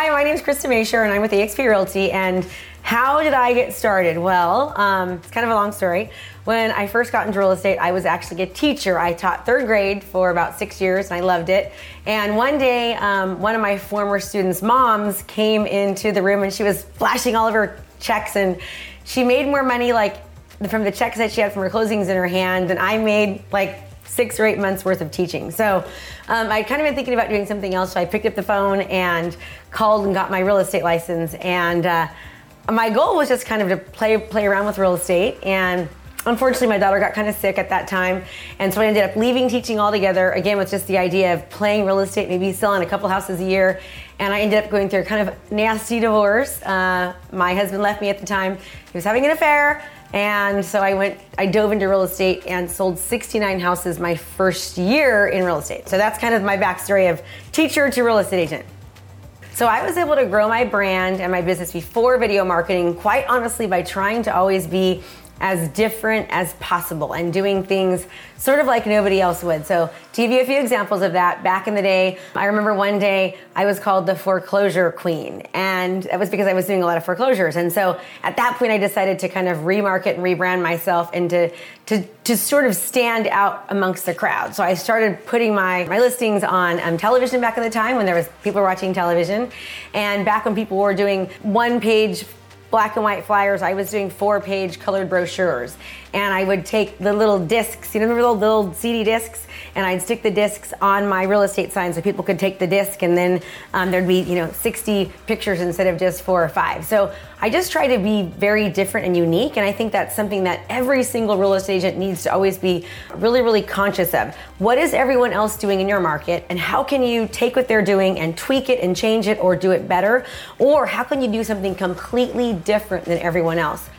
Hi, my name is Krista Mashore, and I'm with eXp Realty. And how did I get started? Well, um, it's kind of a long story. When I first got into real estate, I was actually a teacher. I taught third grade for about six years, and I loved it. And one day, um, one of my former students' moms came into the room, and she was flashing all of her checks, and she made more money like from the checks that she had from her closings in her hand than I made like six or eight months worth of teaching. So um, I'd kind of been thinking about doing something else. So I picked up the phone and called and got my real estate license. And uh, my goal was just kind of to play play around with real estate. And unfortunately, my daughter got kind of sick at that time. And so I ended up leaving teaching altogether, again, with just the idea of playing real estate, maybe selling a couple houses a year. And I ended up going through a kind of nasty divorce. Uh, my husband left me at the time. He was having an affair. And so I went, I dove into real estate and sold 69 houses my first year in real estate. So that's kind of my backstory of teacher to real estate agent. So I was able to grow my brand and my business before video marketing, quite honestly, by trying to always be as different as possible and doing things sort of like nobody else would. So, to give you a few examples of that, back in the day, I remember one day I was called the foreclosure queen, and that was because I was doing a lot of foreclosures. And so, at that point, I decided to kind of remarket and rebrand myself and to, to, to sort of stand out amongst the crowd. So, I started putting my, my listings on um, television back in the time when there was people watching television, and back when people were doing one page black and white flyers. I was doing four page colored brochures. And I would take the little discs, you know, the little, little CD discs, and I'd stick the discs on my real estate sign so people could take the disc and then um, there'd be, you know, 60 pictures instead of just four or five. So I just try to be very different and unique. And I think that's something that every single real estate agent needs to always be really, really conscious of. What is everyone else doing in your market? And how can you take what they're doing and tweak it and change it or do it better? Or how can you do something completely different than everyone else?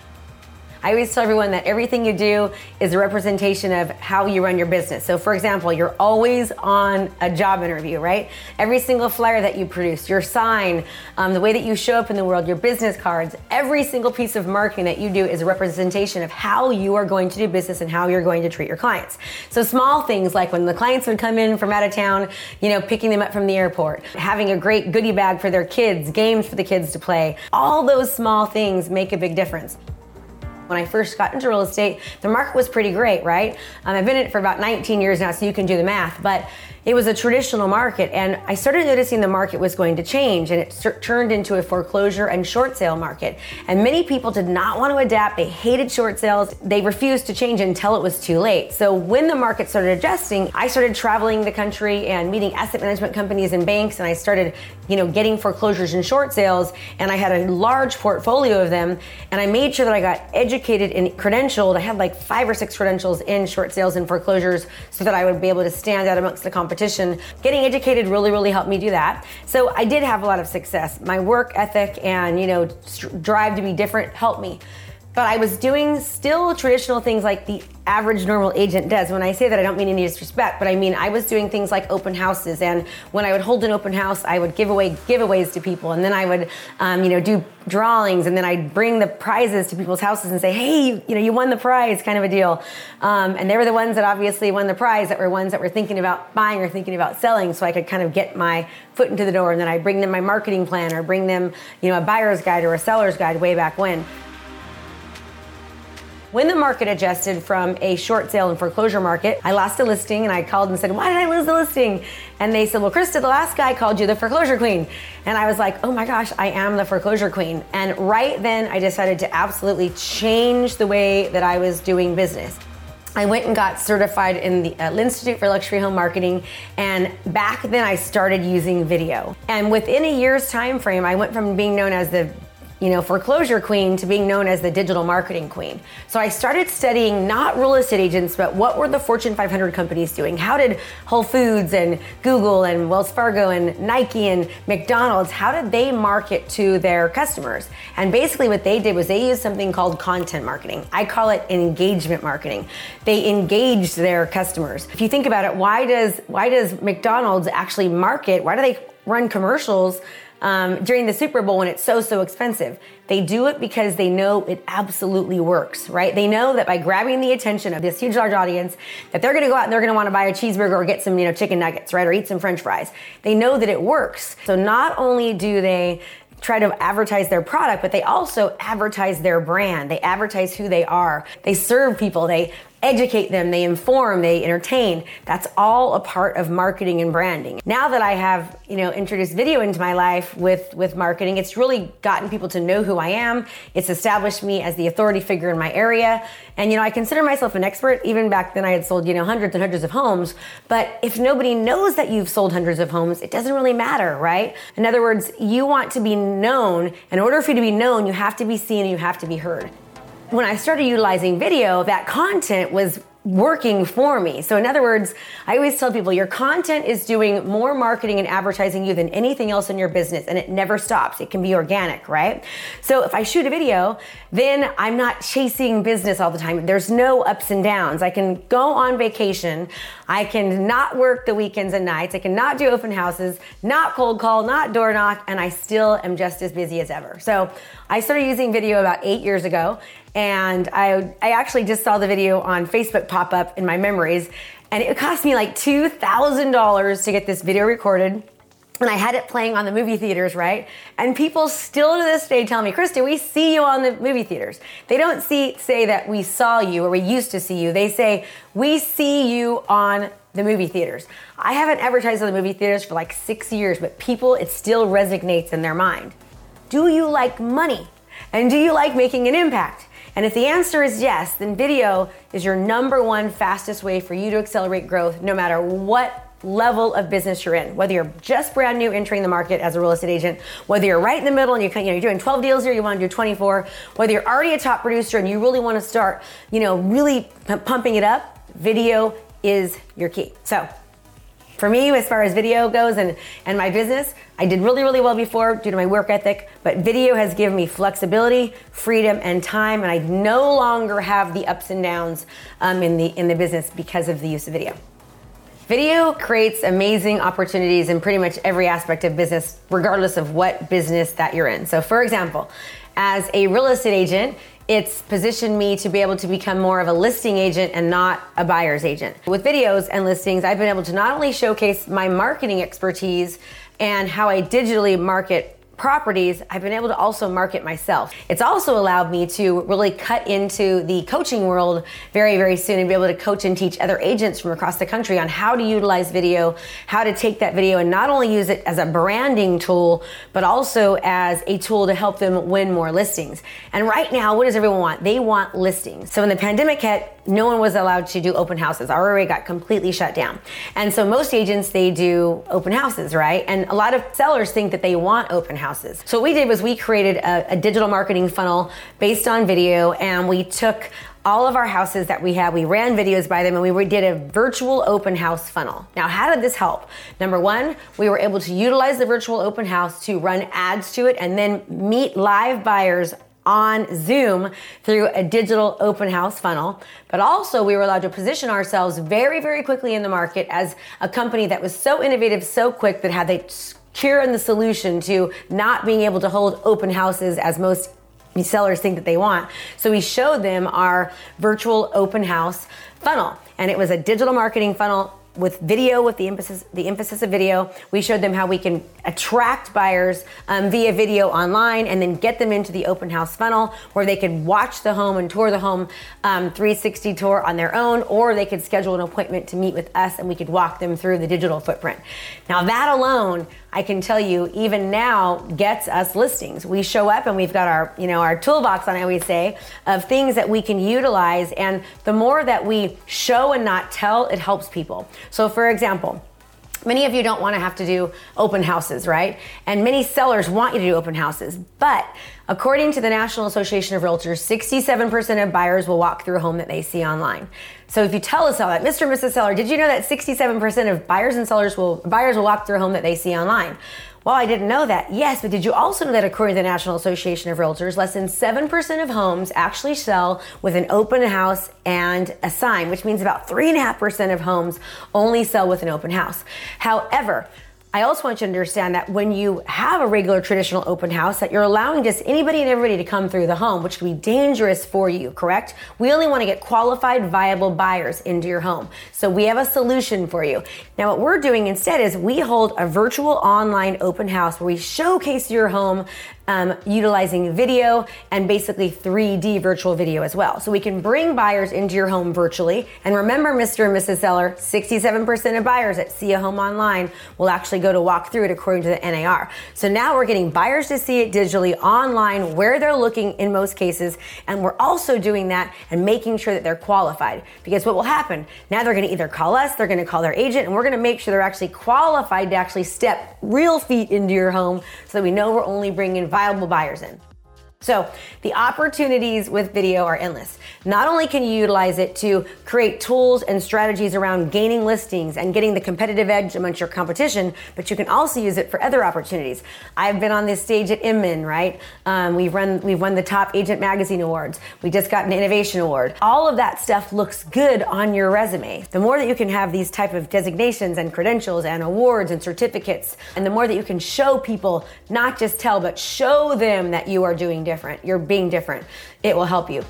I always tell everyone that everything you do is a representation of how you run your business. So, for example, you're always on a job interview, right? Every single flyer that you produce, your sign, um, the way that you show up in the world, your business cards, every single piece of marketing that you do is a representation of how you are going to do business and how you're going to treat your clients. So, small things like when the clients would come in from out of town, you know, picking them up from the airport, having a great goodie bag for their kids, games for the kids to play, all those small things make a big difference when I first got into real estate, the market was pretty great, right? Um, I've been in it for about 19 years now, so you can do the math. But it was a traditional market and i started noticing the market was going to change and it turned into a foreclosure and short sale market. And many people did not want to adapt. They hated short sales. They refused to change until it was too late. So when the market started adjusting i started traveling the country and meeting asset management companies and banks and i started you know getting foreclosures and short sales and i had a large portfolio of them and i made sure that i got educated and credentialed. I had like five or six credentials in short sales and foreclosures so that i would be able to stand out amongst the competition competition. Getting educated really, really helped me do that. So I did have a lot of success. My work ethic and, you know, drive to be different helped me. But I was doing still traditional things like the average normal agent does. When I say that, I don't mean any disrespect, but I mean I was doing things like open houses, and when I would hold an open house, I would give away giveaways to people, and then I would, um, you know, do drawings, and then I'd bring the prizes to people's houses and say, hey, you, you know, you won the prize, kind of a deal. Um, and they were the ones that obviously won the prize that were ones that were thinking about buying or thinking about selling, so I could kind of get my foot into the door, and then I bring them my marketing plan or bring them, you know, a buyer's guide or a seller's guide way back when. When the market adjusted from a short sale and foreclosure market, I lost a listing and I called and said, Why did I lose the listing? And they said, Well, Krista, the last guy called you the foreclosure queen. And I was like, Oh my gosh, I am the foreclosure queen. And right then, I decided to absolutely change the way that I was doing business. I went and got certified in the uh, Institute for Luxury Home Marketing, and back then I started using video. And within a year's time frame, I went from being known as the you know, foreclosure queen to being known as the digital marketing queen. So I started studying not real estate agents, but what were the Fortune 500 companies doing? How did Whole Foods and Google and Wells Fargo and Nike and McDonald's, how did they market to their customers? And basically what they did was they used something called content marketing. I call it engagement marketing. They engaged their customers. If you think about it, why does why does McDonald's actually market? Why do they run commercials um, during the Super Bowl when it's so, so expensive. They do it because they know it absolutely works, right? They know that by grabbing the attention of this huge, large audience, that they're gonna go out and they're gonna wanna buy a cheeseburger or get some, you know, chicken nuggets, right? Or eat some french fries. They know that it works. So not only do they try to advertise their product, but they also advertise their brand. They advertise who they are. They serve people. They educate them, they inform, they entertain. That's all a part of marketing and branding. Now that I have, you know, introduced video into my life with with marketing, it's really gotten people to know who I am. It's established me as the authority figure in my area. And you know, I consider myself an expert. Even back then I had sold, you know, hundreds and hundreds of homes, but if nobody knows that you've sold hundreds of homes, it doesn't really matter, right? In other words, you want to be known. In order for you to be known, you have to be seen and you have to be heard when I started utilizing video, that content was working for me. So in other words, I always tell people your content is doing more marketing and advertising you than anything else in your business and it never stops. It can be organic, right? So if I shoot a video, then I'm not chasing business all the time. There's no ups and downs. I can go on vacation. I can not work the weekends and nights. I can not do open houses, not cold call, not door knock, and I still am just as busy as ever. So I started using video about eight years ago and I, I actually just saw the video on Facebook pop up in my memories. And it cost me like $2,000 to get this video recorded. And I had it playing on the movie theaters, right? And people still to this day tell me, Kristen, we see you on the movie theaters. They don't see say that we saw you or we used to see you. They say we see you on the movie theaters. I haven't advertised on the movie theaters for like six years, but people, it still resonates in their mind. Do you like money? And do you like making an impact? And if the answer is yes, then video is your number one fastest way for you to accelerate growth no matter what level of business you're in. Whether you're just brand new entering the market as a real estate agent, whether you're right in the middle and you you know, you're doing 12 deals here, you want to do 24, whether you're already a top producer and you really want to start, you know, really p- pumping it up, video is your key. So, for me, as far as video goes and, and my business, I did really, really well before due to my work ethic, but video has given me flexibility, freedom, and time, and I no longer have the ups and downs um, in, the, in the business because of the use of video. Video creates amazing opportunities in pretty much every aspect of business, regardless of what business that you're in. So, for example, as a real estate agent, it's positioned me to be able to become more of a listing agent and not a buyer's agent. With videos and listings, I've been able to not only showcase my marketing expertise and how I digitally market properties, I've been able to also market myself. It's also allowed me to really cut into the coaching world very, very soon and be able to coach and teach other agents from across the country on how to utilize video, how to take that video and not only use it as a branding tool, but also as a tool to help them win more listings. And right now, what does everyone want? They want listings. So when the pandemic hit, no one was allowed to do open houses. RRA got completely shut down. And so most agents, they do open houses, right? And a lot of sellers think that they want open houses. So what we did was we created a, a digital marketing funnel based on video and we took all of our houses that we had, we ran videos by them and we did a virtual open house funnel. Now, how did this help? Number one, we were able to utilize the virtual open house to run ads to it and then meet live buyers on Zoom through a digital open house funnel. But also, we were allowed to position ourselves very, very quickly in the market as a company that was so innovative, so quick that had the cure and the solution to not being able to hold open houses as most sellers think that they want. So we showed them our virtual open house funnel. And it was a digital marketing funnel with video, with the emphasis, the emphasis of video. We showed them how we can attract buyers um, via video online and then get them into the open house funnel where they could watch the home and tour the home um, 360 tour on their own, or they could schedule an appointment to meet with us and we could walk them through the digital footprint. Now, that alone, I can tell you, even now gets us listings. We show up and we've got our, you know, our toolbox on, I always say, of things that we can utilize. And the more that we show and not tell, it helps people. So, for example, Many of you don't want to have to do open houses, right? And many sellers want you to do open houses. But according to the National Association of Realtors, 67% of buyers will walk through a home that they see online. So if you tell a seller, Mr. and Mrs. Seller, did you know that 67% of buyers and sellers will buyers will walk through a home that they see online? Well, I didn't know that. Yes, but did you also know that according to the National Association of Realtors, less than 7% of homes actually sell with an open house and a sign, which means about 3.5% of homes only sell with an open house. However, I also want you to understand that when you have a regular traditional open house, that you're allowing just anybody and everybody to come through the home, which can be dangerous for you, correct? We only want to get qualified, viable buyers into your home. So we have a solution for you. Now, what we're doing instead is we hold a virtual online open house where we showcase your home um, utilizing video and basically 3D virtual video as well. So we can bring buyers into your home virtually. And remember, Mr. and Mrs. Seller, 67% of buyers that see a home online will actually go to walk through it according to the NAR. So now we're getting buyers to see it digitally online where they're looking in most cases. And we're also doing that and making sure that they're qualified. Because what will happen now, they're going to either call us, they're going to call their agent, and we're going to make sure they're actually qualified to actually step real feet into your home so that we know we're only bringing buyers in. So the opportunities with video are endless. Not only can you utilize it to create tools and strategies around gaining listings and getting the competitive edge amongst your competition, but you can also use it for other opportunities. I've been on this stage at Inman, right? Um, we've run, we've won the top agent magazine awards. We just got an innovation award. All of that stuff looks good on your resume. The more that you can have these type of designations and credentials and awards and certificates, and the more that you can show people, not just tell, but show them that you are doing different, you're being different, it will help you.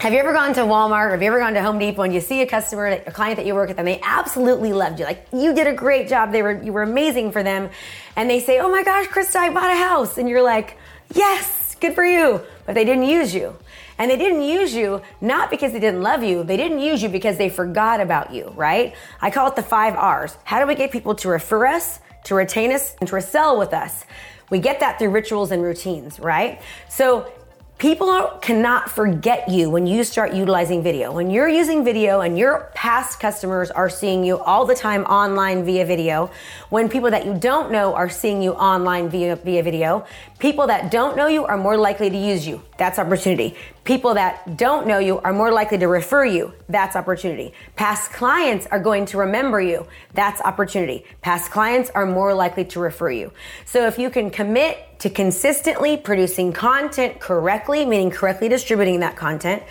Have you ever gone to Walmart or have you ever gone to Home Depot and you see a customer, a client that you work with, and they absolutely loved you? Like you did a great job. They were you were amazing for them, and they say, "Oh my gosh, Krista, I bought a house," and you're like, "Yes, good for you," but they didn't use you. And they didn't use you not because they didn't love you, they didn't use you because they forgot about you, right? I call it the five R's. How do we get people to refer us, to retain us, and to resell with us? We get that through rituals and routines, right? So People cannot forget you when you start utilizing video. When you're using video and your past customers are seeing you all the time online via video, when people that you don't know are seeing you online via, via video, people that don't know you are more likely to use you. That's opportunity. People that don't know you are more likely to refer you. That's opportunity. Past clients are going to remember you. That's opportunity. Past clients are more likely to refer you. So if you can commit to consistently producing content correctly, meaning correctly distributing that content,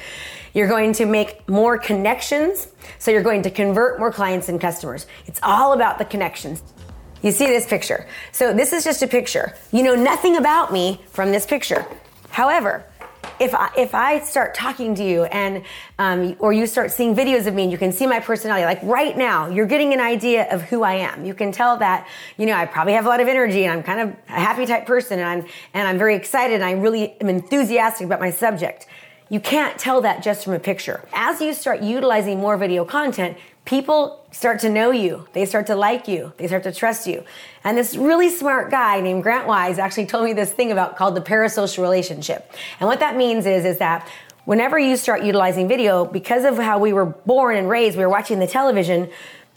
you're going to make more connections. So you're going to convert more clients and customers. It's all about the connections. You see this picture. So this is just a picture. You know nothing about me from this picture. However, if I, if I start talking to you and um, or you start seeing videos of me and you can see my personality like right now you're getting an idea of who I am. You can tell that you know I probably have a lot of energy and I'm kind of a happy type person and I'm and I'm very excited and I really am enthusiastic about my subject. You can't tell that just from a picture. As you start utilizing more video content people start to know you. They start to like you. They start to trust you. And this really smart guy named Grant Wise actually told me this thing about called the parasocial relationship. And what that means is, is that whenever you start utilizing video, because of how we were born and raised, we were watching the television,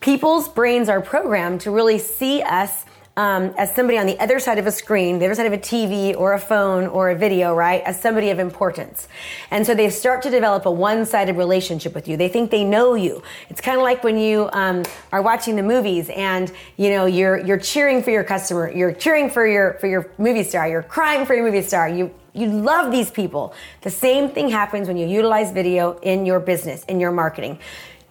people's brains are programmed to really see us um, as somebody on the other side of a screen, the other side of a TV or a phone or a video, right? As somebody of importance. And so they start to develop a one-sided relationship with you. They think they know you. It's kind of like when you um, are watching the movies and you know you're you're cheering for your customer, you're cheering for your for your movie star, you're crying for your movie star. You you love these people. The same thing happens when you utilize video in your business, in your marketing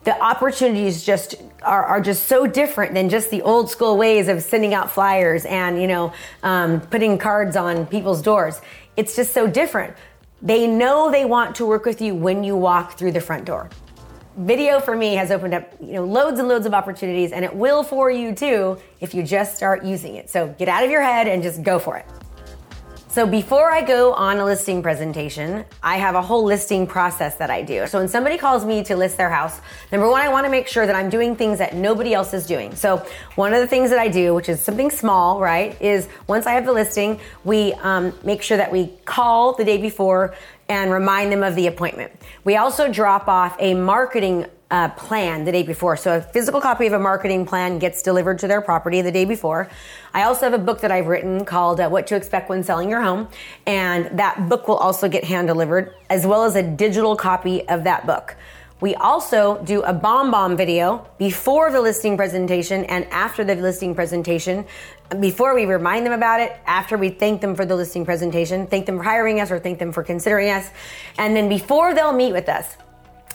the opportunities just are, are just so different than just the old school ways of sending out flyers and you know um, putting cards on people's doors. It's just so different. They know they want to work with you when you walk through the front door. Video for me has opened up you know loads and loads of opportunities and it will for you too if you just start using it. So get out of your head and just go for it so before I go on a listing presentation, I have a whole listing process that I do. So when somebody calls me to list their house, number one, I want to make sure that I'm doing things that nobody else is doing. So one of the things that I do, which is something small, right, is once I have the listing, we um, make sure that we call the day before and remind them of the appointment. We also drop off a marketing uh, plan the day before. So a physical copy of a marketing plan gets delivered to their property the day before. I also have a book that I've written called uh, What to Expect When Selling Your Home. And that book will also get hand delivered as well as a digital copy of that book. We also do a BombBomb video before the listing presentation and after the listing presentation. Before we remind them about it, after we thank them for the listing presentation, thank them for hiring us or thank them for considering us. And then before they'll meet with us,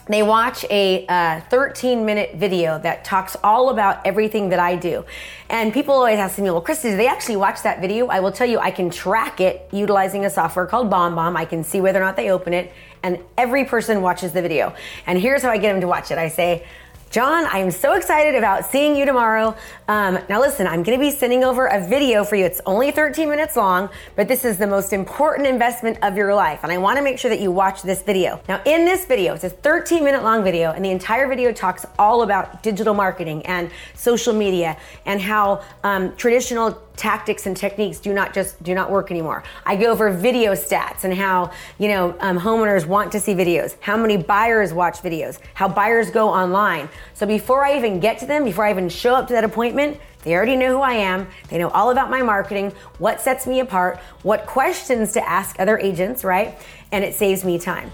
they watch a uh, 13 minute video that talks all about everything that I do. And people always ask me, well, Christy, do they actually watch that video? I will tell you, I can track it utilizing a software called BombBomb. I can see whether or not they open it, and every person watches the video. And here's how I get them to watch it I say, John, I am so excited about seeing you tomorrow. Um, now, listen, I'm going to be sending over a video for you. It's only 13 minutes long, but this is the most important investment of your life. And I want to make sure that you watch this video. Now, in this video, it's a 13 minute long video, and the entire video talks all about digital marketing and social media and how um, traditional tactics and techniques do not just do not work anymore. I go over video stats and how you know um, homeowners want to see videos, how many buyers watch videos, how buyers go online. So before I even get to them, before I even show up to that appointment, they already know who I am. They know all about my marketing, what sets me apart, what questions to ask other agents, right? And it saves me time.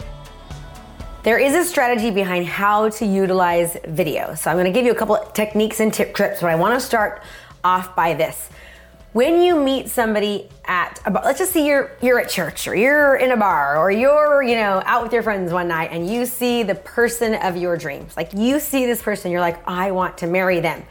There is a strategy behind how to utilize video. So I'm going to give you a couple of techniques and tip trips, but I want to start off by this when you meet somebody at a bar, let's just say you're you're at church or you're in a bar or you're you know out with your friends one night and you see the person of your dreams. Like you see this person you're like i want to marry them.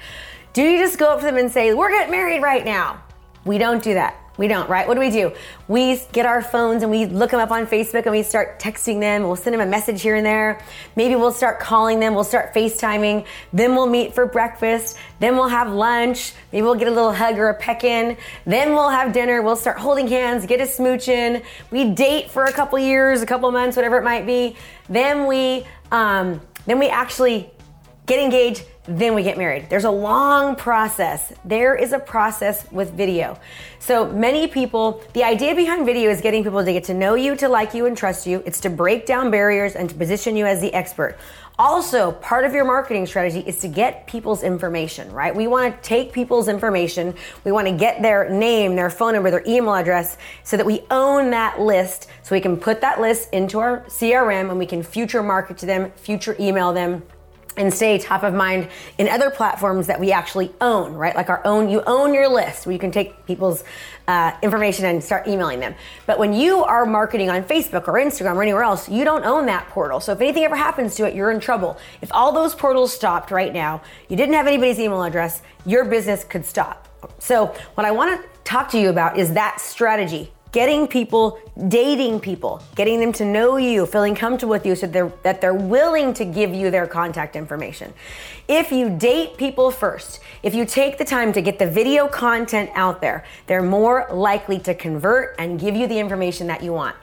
Do you just go up to them and say we're getting married right now. We don't do that we don't, right? What do we do? We get our phones and we look them up on Facebook and we start texting them. We'll send them a message here and there. Maybe we'll start calling them. We'll start FaceTiming. Then we'll meet for breakfast. Then we'll have lunch. Maybe we'll get a little hug or a peck in. Then we'll have dinner. We'll start holding hands, get a smooch in. We date for a couple years, a couple months, whatever it might be. Then we, um, then we actually get engaged then we get married. There's a long process. There is a process with video. So many people, the idea behind video is getting people to get to know you, to like you, and trust you. It's to break down barriers and to position you as the expert. Also, part of your marketing strategy is to get people's information, right? We want to take people's information. We want to get their name, their phone number, their email address so that we own that list so we can put that list into our CRM and we can future market to them, future email them and stay top of mind in other platforms that we actually own, right? Like our own, you own your list where you can take people's uh, information and start emailing them. But when you are marketing on Facebook or Instagram or anywhere else, you don't own that portal. So if anything ever happens to it, you're in trouble. If all those portals stopped right now, you didn't have anybody's email address, your business could stop. So what I want to talk to you about is that strategy getting people, dating people, getting them to know you, feeling comfortable with you so they're, that they're willing to give you their contact information. If you date people first, if you take the time to get the video content out there, they're more likely to convert and give you the information that you want.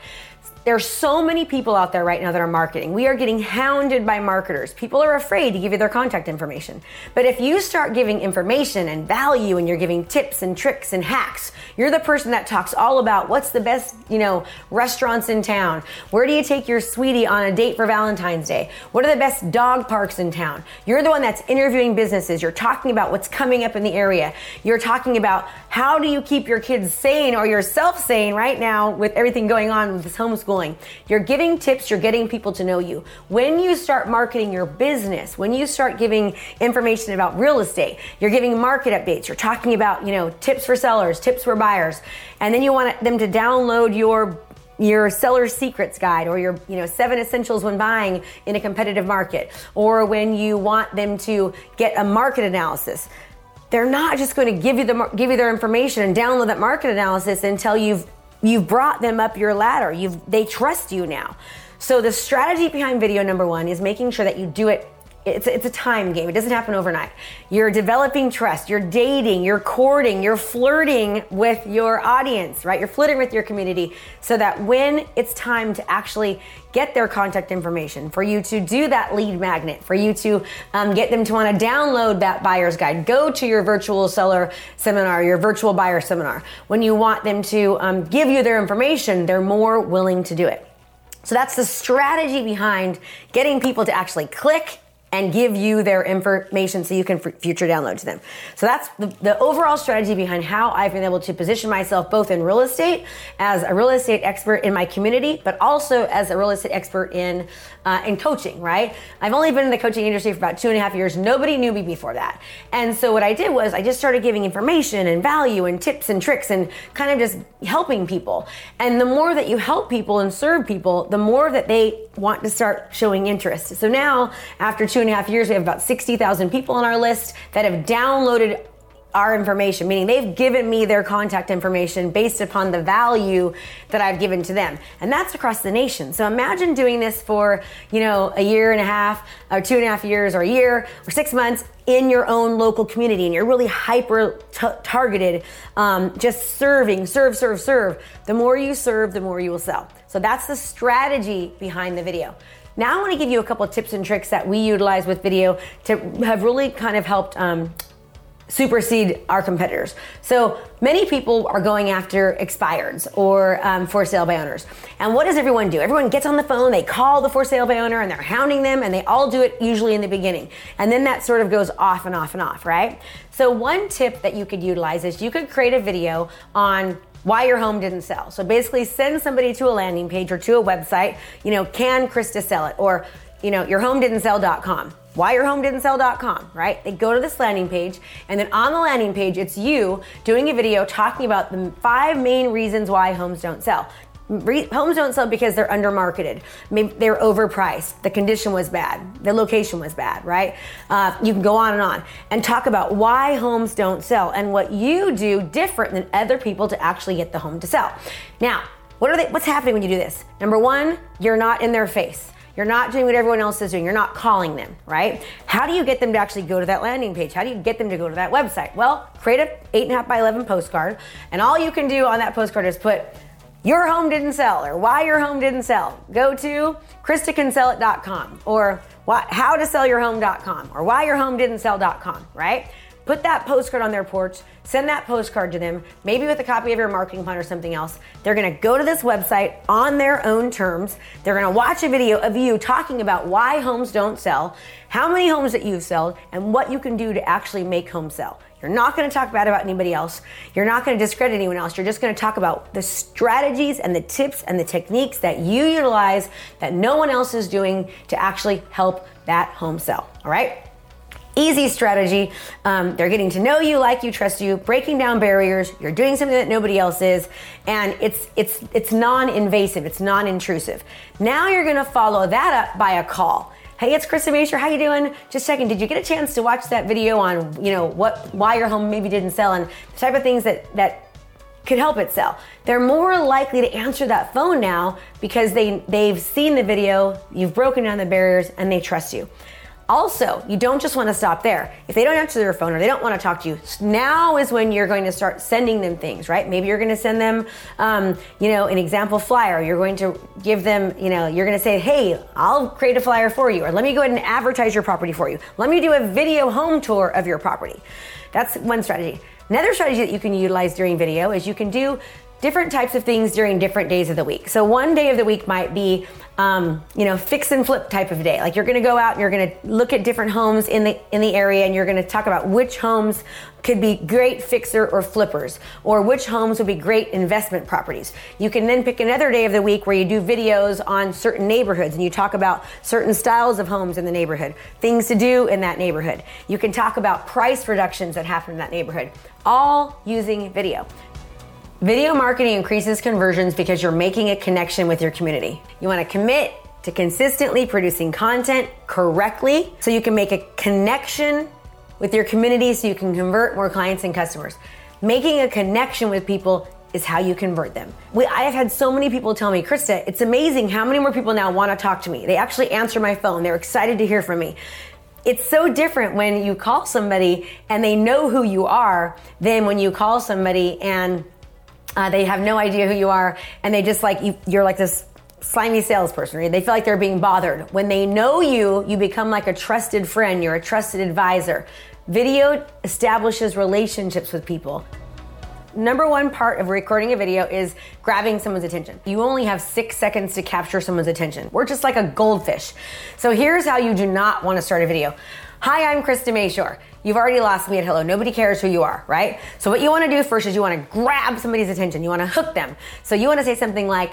There's so many people out there right now that are marketing. We are getting hounded by marketers. People are afraid to give you their contact information. But if you start giving information and value and you're giving tips and tricks and hacks, you're the person that talks all about what's the best, you know, restaurants in town. Where do you take your sweetie on a date for Valentine's Day? What are the best dog parks in town? You're the one that's interviewing businesses. You're talking about what's coming up in the area. You're talking about how do you keep your kids sane or yourself sane right now with everything going on with this you're giving tips, you're getting people to know you. When you start marketing your business, when you start giving information about real estate, you're giving market updates, you're talking about, you know, tips for sellers, tips for buyers, and then you want them to download your your seller secrets guide or your you know seven essentials when buying in a competitive market or when you want them to get a market analysis they're not just going to give you the give you their information and download that market analysis until you've You've brought them up your ladder. You've they trust you now. So the strategy behind video number 1 is making sure that you do it it's, it's a time game. It doesn't happen overnight. You're developing trust. You're dating. You're courting. You're flirting with your audience, right? You're flirting with your community so that when it's time to actually get their contact information, for you to do that lead magnet, for you to um, get them to want to download that buyer's guide, go to your virtual seller seminar, your virtual buyer seminar. When you want them to um, give you their information, they're more willing to do it. So that's the strategy behind getting people to actually click and give you their information so you can future download to them. So that's the, the, overall strategy behind how I've been able to position myself both in real estate as a real estate expert in my community, but also as a real estate expert in uh, in coaching. Right? I've only been in the coaching industry for about two and a half years. Nobody knew me before that, and so what I did was I just started giving information and value and tips and tricks and kind of just helping people. And the more that you help people and serve people, the more that they want to start showing interest. So now, after two and a half years, we have about 60,000 people on our list that have downloaded our information, meaning they've given me their contact information based upon the value that I've given to them. And that's across the nation. So imagine doing this for, you know, a year and a half, or two and a half years, or a year, or six months in your own local community, and you're really hyper t- targeted, um, just serving, serve, serve, serve. The more you serve, the more you will sell. So that's the strategy behind the video. Now I want to give you a couple of tips and tricks that we utilize with video to have really kind of helped um, supersede our competitors. So many people are going after expireds or um, for sale by owners. And what does everyone do? Everyone gets on the phone, they call the for sale by owner, and they're hounding them, and they all do it usually in the beginning. And then that sort of goes off and off and off, right? So one tip that you could utilize is you could create a video on why your home didn't sell. So basically send somebody to a landing page or to a website, you know, can Krista sell it? Or, you know, your home didn't sell.com right? They go to this landing page, and then on the landing page, it's you doing a video talking about the five main reasons why homes don't sell. Re- homes don't sell because they're undermarketed. Maybe they're overpriced. The condition was bad. The location was bad, right? Uh, you can go on and on and talk about why homes don't sell and what you do different than other people to actually get the home to sell. Now, what are they? What's happening when you do this? Number one, you're not in their face. You're not doing what everyone else is doing. You're not calling them, right? How do you get them to actually go to that landing page? How do you get them to go to that website? Well, create a eight and a half by 11 postcard. And all you can do on that postcard is put your home didn't sell or why your home didn't sell. Go to KristaCanSellIt.com or howtosellyourhome.com or whyyourhomedidn'tsell.com, right? Put that postcard on their porch, send that postcard to them, maybe with a copy of your marketing plan or something else. They're gonna go to this website on their own terms. They're gonna watch a video of you talking about why homes don't sell, how many homes that you've sold, and what you can do to actually make homes sell. You're not going to talk bad about anybody else. You're not going to discredit anyone else. You're just going to talk about the strategies and the tips and the techniques that you utilize that no one else is doing to actually help that home sell. All right? Easy strategy. Um, they're getting to know you, like you, trust you, breaking down barriers. You're doing something that nobody else is, and it's it's it's non-invasive. It's non-intrusive. Now you're going to follow that up by a call. Hey, it's Krista Mashore. How you doing? Just checking. Did you get a chance to watch that video on you know what why your home maybe didn't sell and the type of things that that could help it sell. They're more likely to answer that phone now because they they've seen the video, you've broken down the barriers, and they trust you. Also, you don't just want to stop there. If they don't answer their phone or they don't want to talk to you, now is when you're going to start sending them things, right? Maybe you're going to send them, um, you know, an example flyer. You're going to give them, you know, you're going to say, hey, I'll create a flyer for you, or let me go ahead and advertise your property for you. Let me do a video home tour of your property. That's one strategy. Another strategy that you can utilize during video is you can do different types of things during different days of the week. So one day of the week might be, um, you know, fix and flip type of day. Like you're going to go out and you're going to look at different homes in the in the area, and you're going to talk about which homes could be great fixer or flippers, or which homes would be great investment properties. You can then pick another day of the week where you do videos on certain neighborhoods and you talk about certain styles of homes in the neighborhood, things to do in that neighborhood. You can talk about price reductions that happen in that neighborhood, all using video. Video marketing increases conversions because you're making a connection with your community. You want to commit to consistently producing content correctly so you can make a connection with your community so you can convert more clients and customers. Making a connection with people is how you convert them. We, I have had so many people tell me, Krista, it's amazing how many more people now want to talk to me. They actually answer my phone. They're excited to hear from me. It's so different when you call somebody and they know who you are than when you call somebody and uh, they have no idea who you are, and they just like you, you're like this slimy salesperson. They feel like they're being bothered. When they know you, you become like a trusted friend. You're a trusted advisor. Video establishes relationships with people. number one part of recording a video is grabbing someone's attention. You only have six seconds to capture someone's attention. We're just like a goldfish. So here's how you do not want to start a video. Hi, I'm Krista Mashore. You've already lost me at hello. Nobody cares who you are, right? So what you want to do first is you want to grab somebody's attention. You want to hook them. So you want to say something like,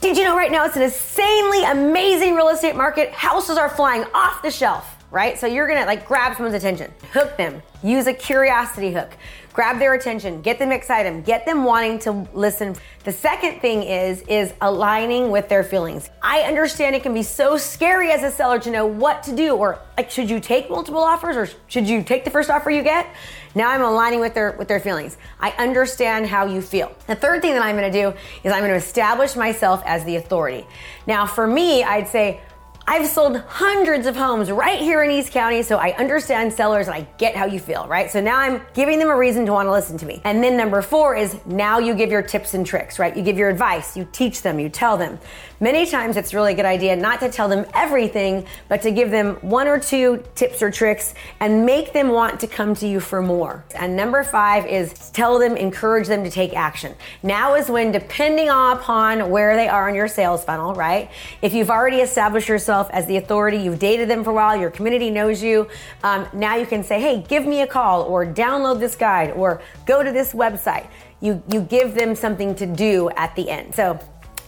did you know right now it's an insanely amazing real estate market? Houses are flying off the shelf right? So you're gonna like grab someone's attention, hook them, use a curiosity hook, grab their attention, get them excited, get them wanting to listen. The second thing is is aligning with their feelings. I understand it can be so scary as a seller to know what to do or like should you take multiple offers or should you take the first offer you get? Now I'm aligning with their with their feelings. I understand how you feel. The third thing that I'm going to do is I'm going to establish myself as the authority. Now for me, I'd say I've sold hundreds of homes right here in East County, so I understand sellers and I get how you feel, right? So now I'm giving them a reason to want to listen to me. And then number four is now you give your tips and tricks, right? You give your advice, you teach them, you tell them. Many times it's really a good idea not to tell them everything, but to give them one or two tips or tricks and make them want to come to you for more. And number five is tell them, encourage them to take action. Now is when, depending upon where they are in your sales funnel, right? If you've already established yourself as the authority, you've dated them for a while, your community knows you, um, now you can say, hey, give me a call or download this guide or go to this website. You, you give them something to do at the end. So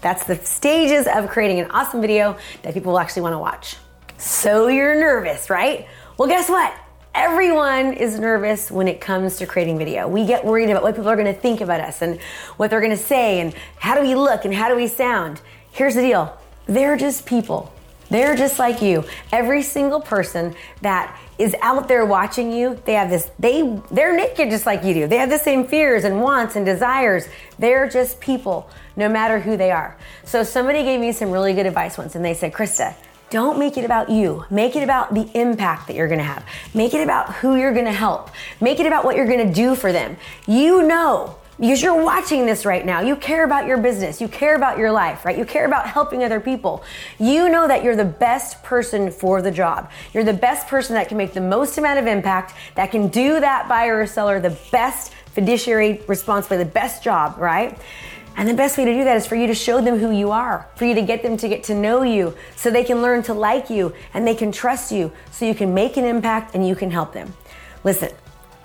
that's the stages of creating an awesome video that people will actually want to watch. So you're nervous, right? Well, guess what? Everyone is nervous when it comes to creating video. We get worried about what people are going to think about us and what they're going to say and how do we look and how do we sound. Here's the deal they're just people. They're just like you. Every single person that is out there watching you, they have this, they, they're naked just like you do. They have the same fears and wants and desires. They're just people, no matter who they are. So somebody gave me some really good advice once and they said, Krista, don't make it about you. Make it about the impact that you're gonna have. Make it about who you're gonna help. Make it about what you're gonna do for them. You know because you're watching this right now. You care about your business. You care about your life, right? You care about helping other people. You know that you're the best person for the job. You're the best person that can make the most amount of impact, that can do that buyer or seller the best fiduciary responsibility, the best job, right? And the best way to do that is for you to show them who you are, for you to get them to get to know you so they can learn to like you and they can trust you so you can make an impact and you can help them. Listen,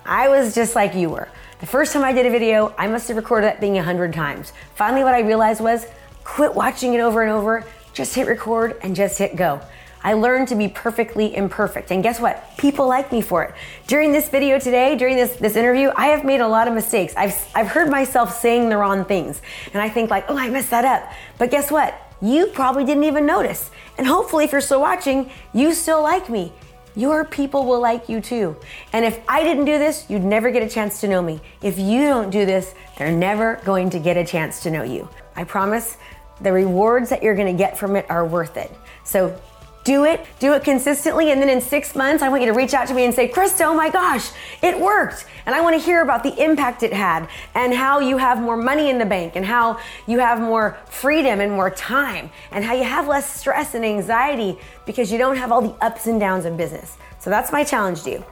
I was just like you were. The first time I did a video, I must have recorded that thing a hundred times. Finally, what I realized was quit watching it over and over, just hit record and just hit go. I learned to be perfectly imperfect. And guess what? People like me for it. During this video today, during this, this interview, I have made a lot of mistakes. I've, I've heard myself saying the wrong things. And I think like, oh, I messed that up. But guess what? You probably didn't even notice. And hopefully, if you're still watching, you still like me your people will like you too. And if I didn't do this, you'd never get a chance to know me. If you don't do this, they're never going to get a chance to know you. I promise the rewards that you're going to get from it are worth it. So do it, do it consistently, and then in six months, I want you to reach out to me and say, Krista, oh my gosh, it worked. And I want to hear about the impact it had and how you have more money in the bank and how you have more freedom and more time and how you have less stress and anxiety because you don't have all the ups and downs of business. So that's my challenge to you.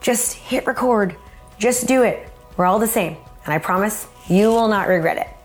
Just hit record, just do it. We're all the same. And I promise you will not regret it.